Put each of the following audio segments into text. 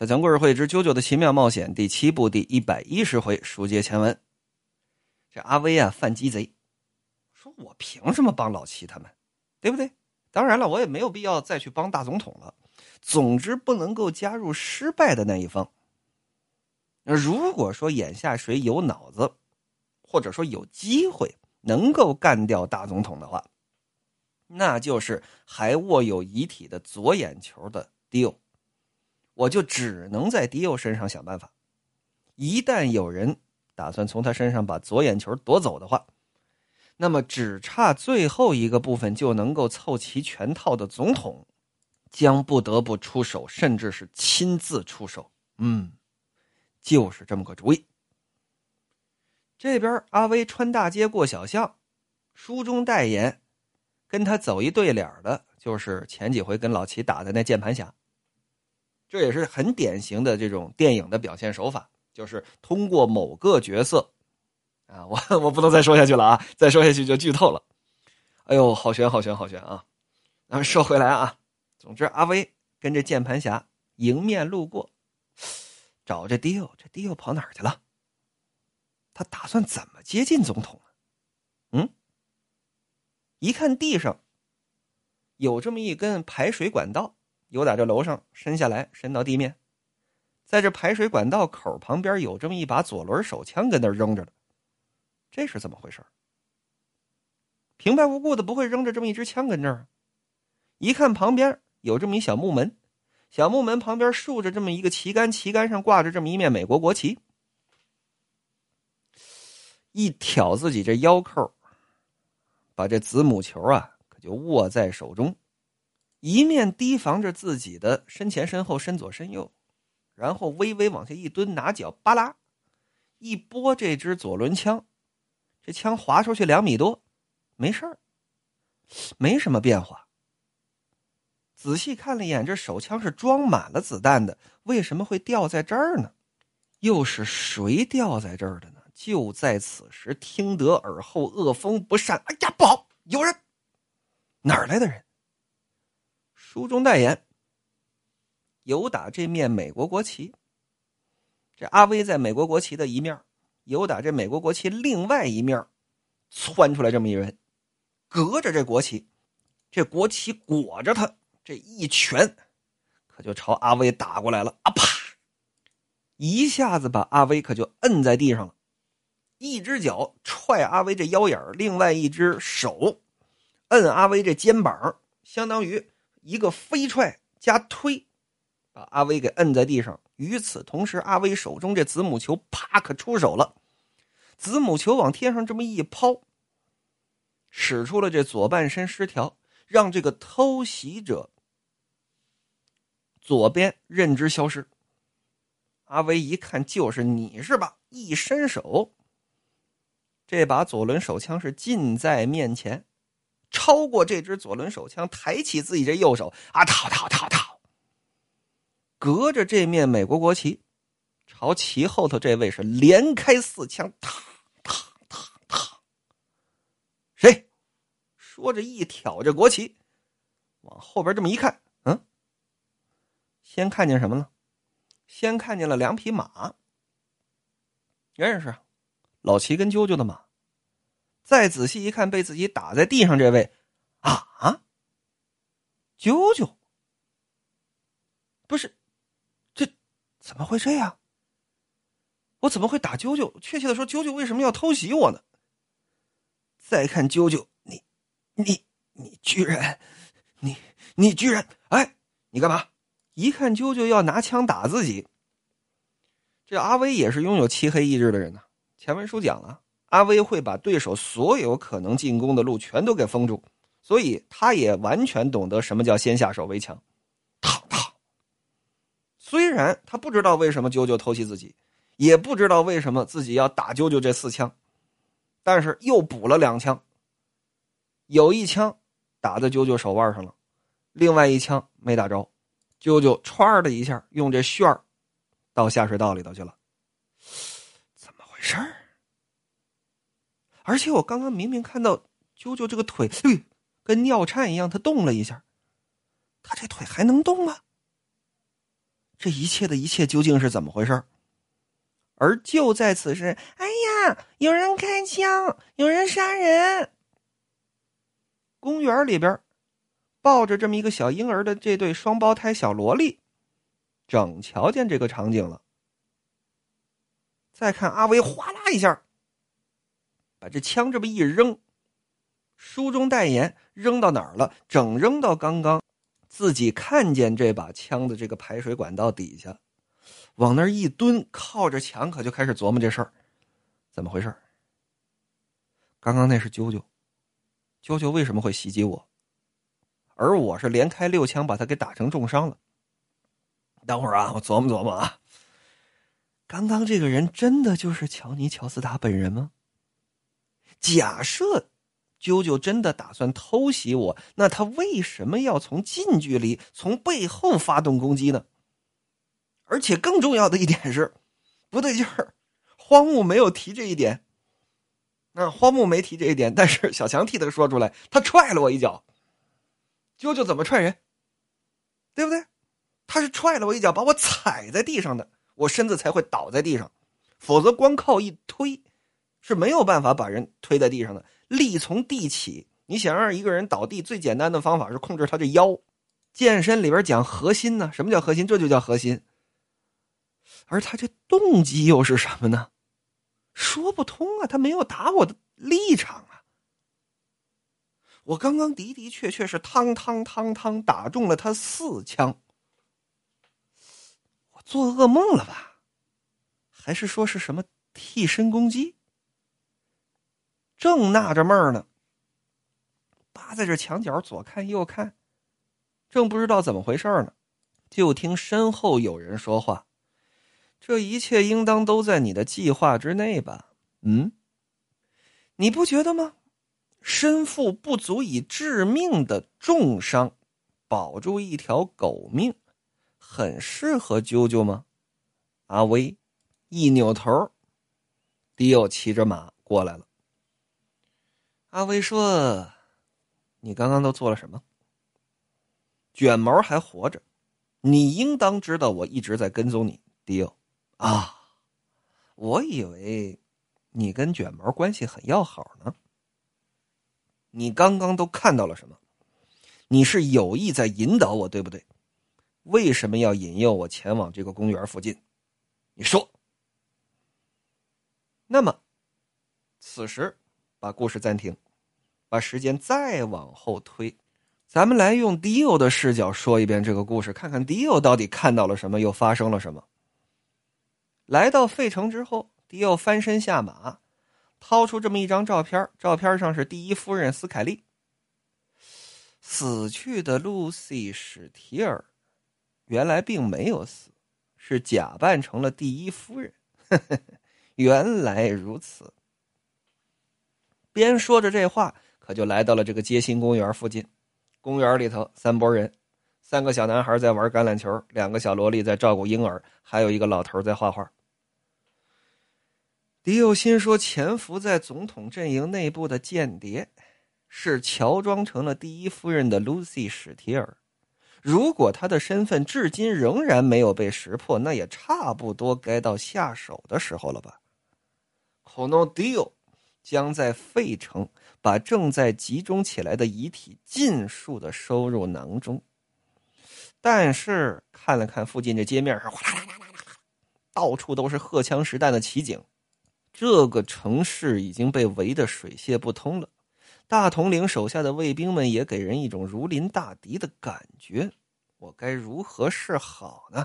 在讲故事会之《啾啾的奇妙冒险》第七部第一百一十回，书接前文。这阿威啊，犯鸡贼，说我凭什么帮老齐他们，对不对？当然了，我也没有必要再去帮大总统了。总之，不能够加入失败的那一方。那如果说眼下谁有脑子，或者说有机会能够干掉大总统的话，那就是还握有遗体的左眼球的迪欧。我就只能在迪欧身上想办法。一旦有人打算从他身上把左眼球夺走的话，那么只差最后一个部分就能够凑齐全套的总统，将不得不出手，甚至是亲自出手。嗯，就是这么个主意。这边阿威穿大街过小巷，书中代言，跟他走一对脸的，就是前几回跟老齐打的那键盘侠。这也是很典型的这种电影的表现手法，就是通过某个角色，啊，我我不能再说下去了啊，再说下去就剧透了。哎呦，好悬，好悬，好悬啊！咱们说回来啊，总之阿威跟这键盘侠迎面路过，找这迪欧，这迪欧跑哪儿去了？他打算怎么接近总统？嗯，一看地上有这么一根排水管道。由打这楼上伸下来，伸到地面，在这排水管道口旁边有这么一把左轮手枪，跟那扔着呢。这是怎么回事？平白无故的不会扔着这么一支枪跟这儿？一看旁边有这么一小木门，小木门旁边竖着这么一个旗杆，旗杆上挂着这么一面美国国旗。一挑自己这腰扣，把这子母球啊，可就握在手中。一面提防着自己的身前身后身左身右，然后微微往下一蹲，拿脚扒拉一拨这支左轮枪，这枪划出去两米多，没事儿，没什么变化。仔细看了一眼，这手枪是装满了子弹的，为什么会掉在这儿呢？又是谁掉在这儿的呢？就在此时，听得耳后恶风不善，哎呀，不好，有人！哪儿来的人？书中代言，有打这面美国国旗。这阿威在美国国旗的一面，有打这美国国旗另外一面，窜出来这么一人，隔着这国旗，这国旗裹着他，这一拳可就朝阿威打过来了。啊啪！一下子把阿威可就摁在地上了，一只脚踹阿威这腰眼另外一只手摁阿威这肩膀，相当于。一个飞踹加推，把阿威给摁在地上。与此同时，阿威手中这子母球啪可出手了，子母球往天上这么一抛，使出了这左半身失调，让这个偷袭者左边认知消失。阿威一看就是你是吧？一伸手，这把左轮手枪是近在面前。超过这支左轮手枪，抬起自己这右手，啊，掏掏掏掏，隔着这面美国国旗，朝旗后头这位是连开四枪，嘡嘡嘡嘡。谁？说着一挑着国旗，往后边这么一看，嗯，先看见什么了？先看见了两匹马，认识，老齐跟啾啾的马。再仔细一看，被自己打在地上这位，啊！啾啾，不是，这怎么会这样？我怎么会打啾啾？确切的说，啾啾为什么要偷袭我呢？再看啾啾，你，你，你居然，你，你居然，哎，你干嘛？一看啾啾要拿枪打自己，这阿威也是拥有漆黑意志的人呢。前文书讲了。阿威会把对手所有可能进攻的路全都给封住，所以他也完全懂得什么叫先下手为强。嘡嘡。虽然他不知道为什么啾啾偷袭自己，也不知道为什么自己要打啾啾这四枪，但是又补了两枪。有一枪打在啾啾手腕上了，另外一枪没打着，啾啾歘的一下用这旋儿到下水道里头去了。怎么回事儿？而且我刚刚明明看到啾啾这个腿，跟尿颤一样，他动了一下。他这腿还能动吗？这一切的一切究竟是怎么回事而就在此时，哎呀，有人开枪，有人杀人！公园里边，抱着这么一个小婴儿的这对双胞胎小萝莉，正瞧见这个场景了。再看阿威，哗啦一下，把这枪这么一扔，书中代言扔到哪儿了？整扔到刚刚自己看见这把枪的这个排水管道底下。往那儿一蹲，靠着墙，可就开始琢磨这事儿，怎么回事刚刚那是啾啾，啾啾为什么会袭击我？而我是连开六枪把他给打成重伤了。等会儿啊，我琢磨琢磨啊。刚刚这个人真的就是乔尼·乔斯达本人吗？假设啾啾真的打算偷袭我，那他为什么要从近距离、从背后发动攻击呢？而且更重要的一点是，不对劲儿，荒木没有提这一点。那荒木没提这一点，但是小强替他说出来，他踹了我一脚。啾啾怎么踹人？对不对？他是踹了我一脚，把我踩在地上的，我身子才会倒在地上。否则光靠一推，是没有办法把人推在地上的。力从地起，你想让一个人倒地，最简单的方法是控制他的腰。健身里边讲核心呢，什么叫核心？这就叫核心。而他这动机又是什么呢？说不通啊！他没有打我的立场啊！我刚刚的的确确是汤汤汤汤打中了他四枪。我做噩梦了吧？还是说是什么替身攻击？正纳着闷儿呢，扒在这墙角左看右看，正不知道怎么回事呢，就听身后有人说话。这一切应当都在你的计划之内吧？嗯，你不觉得吗？身负不足以致命的重伤，保住一条狗命，很适合啾啾吗？阿威一扭头，迪奥骑着马过来了。阿威说：“你刚刚都做了什么？”卷毛还活着，你应当知道我一直在跟踪你，迪欧。啊，我以为你跟卷毛关系很要好呢。你刚刚都看到了什么？你是有意在引导我，对不对？为什么要引诱我前往这个公园附近？你说。那么，此时把故事暂停，把时间再往后推，咱们来用迪欧的视角说一遍这个故事，看看迪欧到底看到了什么，又发生了什么。来到费城之后，迪奥翻身下马，掏出这么一张照片。照片上是第一夫人斯凯利。死去的露西·史提尔，原来并没有死，是假扮成了第一夫人。原来如此。边说着这话，可就来到了这个街心公园附近。公园里头，三拨人：三个小男孩在玩橄榄球，两个小萝莉在照顾婴儿，还有一个老头在画画。迪奥心说：“潜伏在总统阵营内部的间谍，是乔装成了第一夫人的 Lucy ·史提尔。如果他的身份至今仍然没有被识破，那也差不多该到下手的时候了吧？”可诺迪奥将在费城把正在集中起来的遗体尽数的收入囊中。但是看了看附近这街面上，哗啦啦啦啦啦，到处都是荷枪实弹的骑警。这个城市已经被围得水泄不通了，大统领手下的卫兵们也给人一种如临大敌的感觉。我该如何是好呢？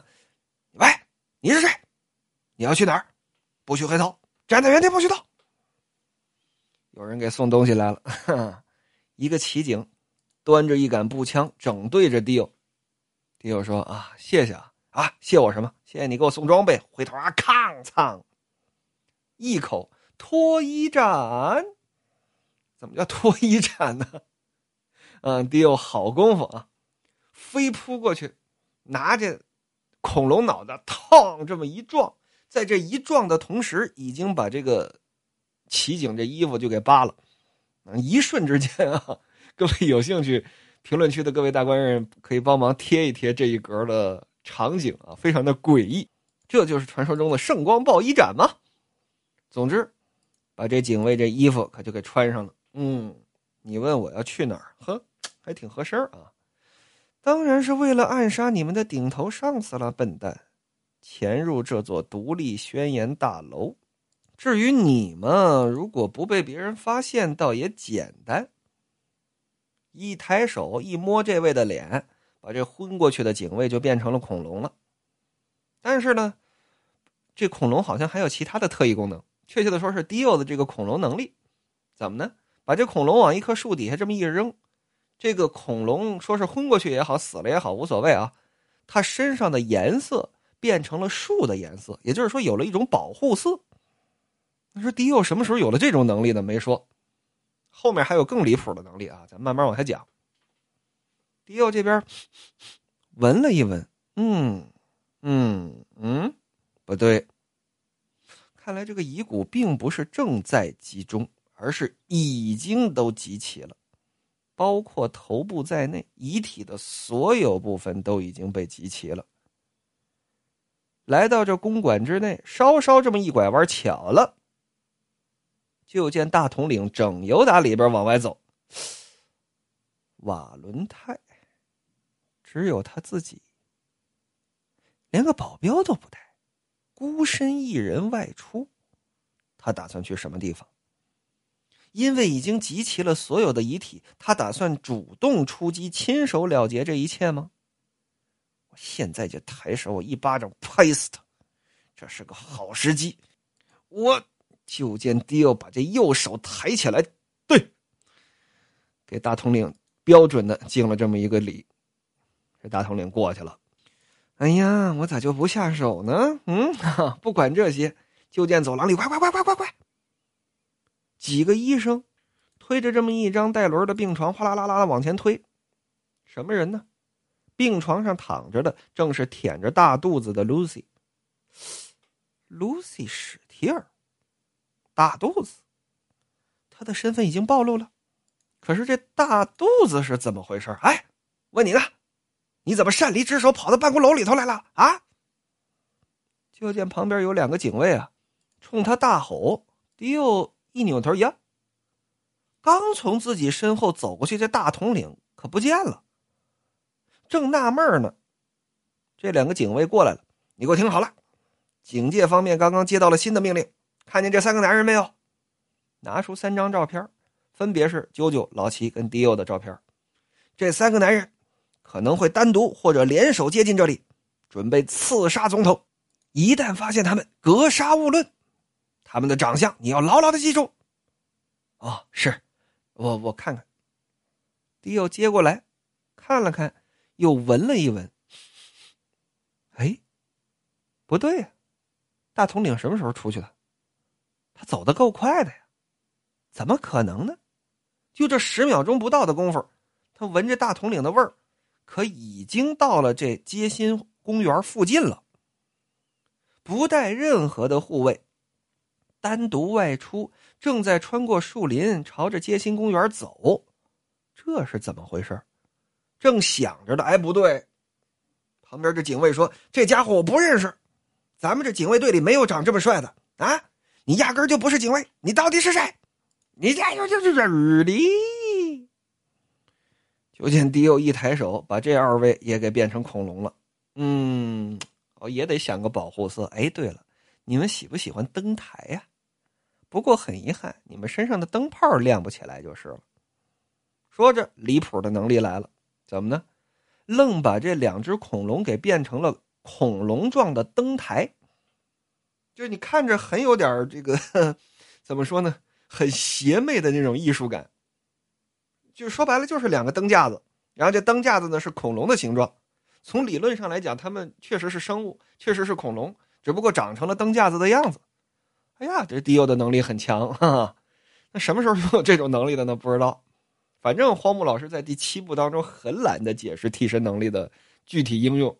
喂，你是谁？你要去哪儿？不许回头，站在原地不许动。有人给送东西来了，一个骑警端着一杆步枪，正对着迪欧。迪欧说：“啊，谢谢啊，啊，谢我什么？谢谢你给我送装备。”回头啊，抗苍。一口脱衣斩，怎么叫脱衣斩呢？嗯，得有好功夫啊！飞扑过去，拿着恐龙脑袋，烫这么一撞，在这一撞的同时，已经把这个骑警这衣服就给扒了。一瞬之间啊，各位有兴趣，评论区的各位大官人可以帮忙贴一贴这一格的场景啊，非常的诡异。这就是传说中的圣光暴衣斩吗？总之，把这警卫这衣服可就给穿上了。嗯，你问我要去哪儿？呵，还挺合身啊。当然是为了暗杀你们的顶头上司了，笨蛋！潜入这座独立宣言大楼。至于你们，如果不被别人发现，倒也简单。一抬手，一摸这位的脸，把这昏过去的警卫就变成了恐龙了。但是呢，这恐龙好像还有其他的特异功能，确切的说是迪欧的这个恐龙能力。怎么呢？把这恐龙往一棵树底下这么一扔。这个恐龙说是昏过去也好，死了也好，无所谓啊。它身上的颜色变成了树的颜色，也就是说有了一种保护色。你说迪欧什么时候有了这种能力呢？没说。后面还有更离谱的能力啊，咱慢慢往下讲。迪欧这边闻了一闻，嗯嗯嗯，不对，看来这个遗骨并不是正在集中，而是已经都集齐了。包括头部在内，遗体的所有部分都已经被集齐了。来到这公馆之内，稍稍这么一拐弯，巧了，就见大统领整油打里边往外走。瓦伦泰只有他自己，连个保镖都不带，孤身一人外出，他打算去什么地方？因为已经集齐了所有的遗体，他打算主动出击，亲手了结这一切吗？我现在就抬手，我一巴掌拍死他！这是个好时机。我就见迪奥把这右手抬起来，对，给大统领标准的敬了这么一个礼。这大统领过去了。哎呀，我咋就不下手呢？嗯，不管这些，就见走廊里快快快快快快！几个医生推着这么一张带轮的病床，哗啦啦啦的往前推。什么人呢？病床上躺着的正是舔着大肚子的 Lucy。Lucy 史蒂尔，大肚子，他的身份已经暴露了。可是这大肚子是怎么回事？哎，问你呢，你怎么擅离职守，跑到办公楼里头来了？啊！就见旁边有两个警卫啊，冲他大吼：“迪欧！”一扭头呀，刚从自己身后走过去，这大统领可不见了。正纳闷呢，这两个警卫过来了。你给我听好了，警戒方面刚刚接到了新的命令，看见这三个男人没有？拿出三张照片，分别是啾啾、老齐跟迪欧的照片。这三个男人可能会单独或者联手接近这里，准备刺杀总统。一旦发现他们，格杀勿论。他们的长相你要牢牢的记住。哦，是，我我看看。迪奥接过来，看了看，又闻了一闻。哎，不对呀，大统领什么时候出去的？他走的够快的呀，怎么可能呢？就这十秒钟不到的功夫，他闻着大统领的味儿，可已经到了这街心公园附近了，不带任何的护卫。单独外出，正在穿过树林，朝着街心公园走，这是怎么回事？正想着的，哎，不对，旁边这警卫说：“这家伙我不认识，咱们这警卫队里没有长这么帅的啊！你压根就不是警卫，你到底是谁？你这就就这日哩！”就见迪欧一抬手，把这二位也给变成恐龙了。嗯，哦，也得想个保护色。哎，对了，你们喜不喜欢灯台呀？不过很遗憾，你们身上的灯泡亮不起来就是了。说着，离谱的能力来了，怎么呢？愣把这两只恐龙给变成了恐龙状的灯台，就是你看着很有点这个，怎么说呢？很邪魅的那种艺术感。就说白了，就是两个灯架子，然后这灯架子呢是恐龙的形状。从理论上来讲，它们确实是生物，确实是恐龙，只不过长成了灯架子的样子。哎呀，这迪欧的能力很强，哈哈。那什么时候拥有这种能力的呢？不知道。反正荒木老师在第七部当中很懒得解释替身能力的具体应用，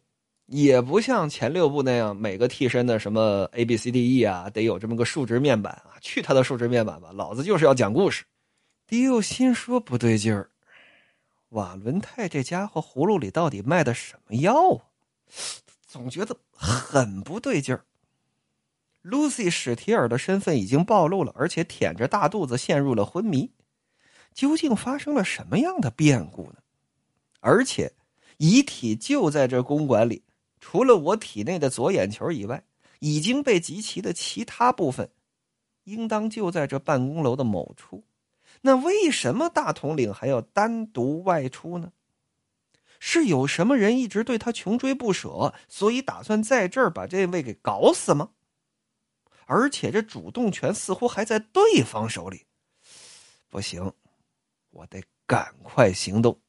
也不像前六部那样每个替身的什么 A B C D E 啊，得有这么个数值面板啊。去他的数值面板吧，老子就是要讲故事。迪欧心说不对劲儿，瓦伦泰这家伙葫芦里到底卖的什么药啊？总觉得很不对劲儿。Lucy 史提尔的身份已经暴露了，而且舔着大肚子陷入了昏迷。究竟发生了什么样的变故呢？而且，遗体就在这公馆里，除了我体内的左眼球以外，已经被集齐的其他部分，应当就在这办公楼的某处。那为什么大统领还要单独外出呢？是有什么人一直对他穷追不舍，所以打算在这儿把这位给搞死吗？而且这主动权似乎还在对方手里，不行，我得赶快行动。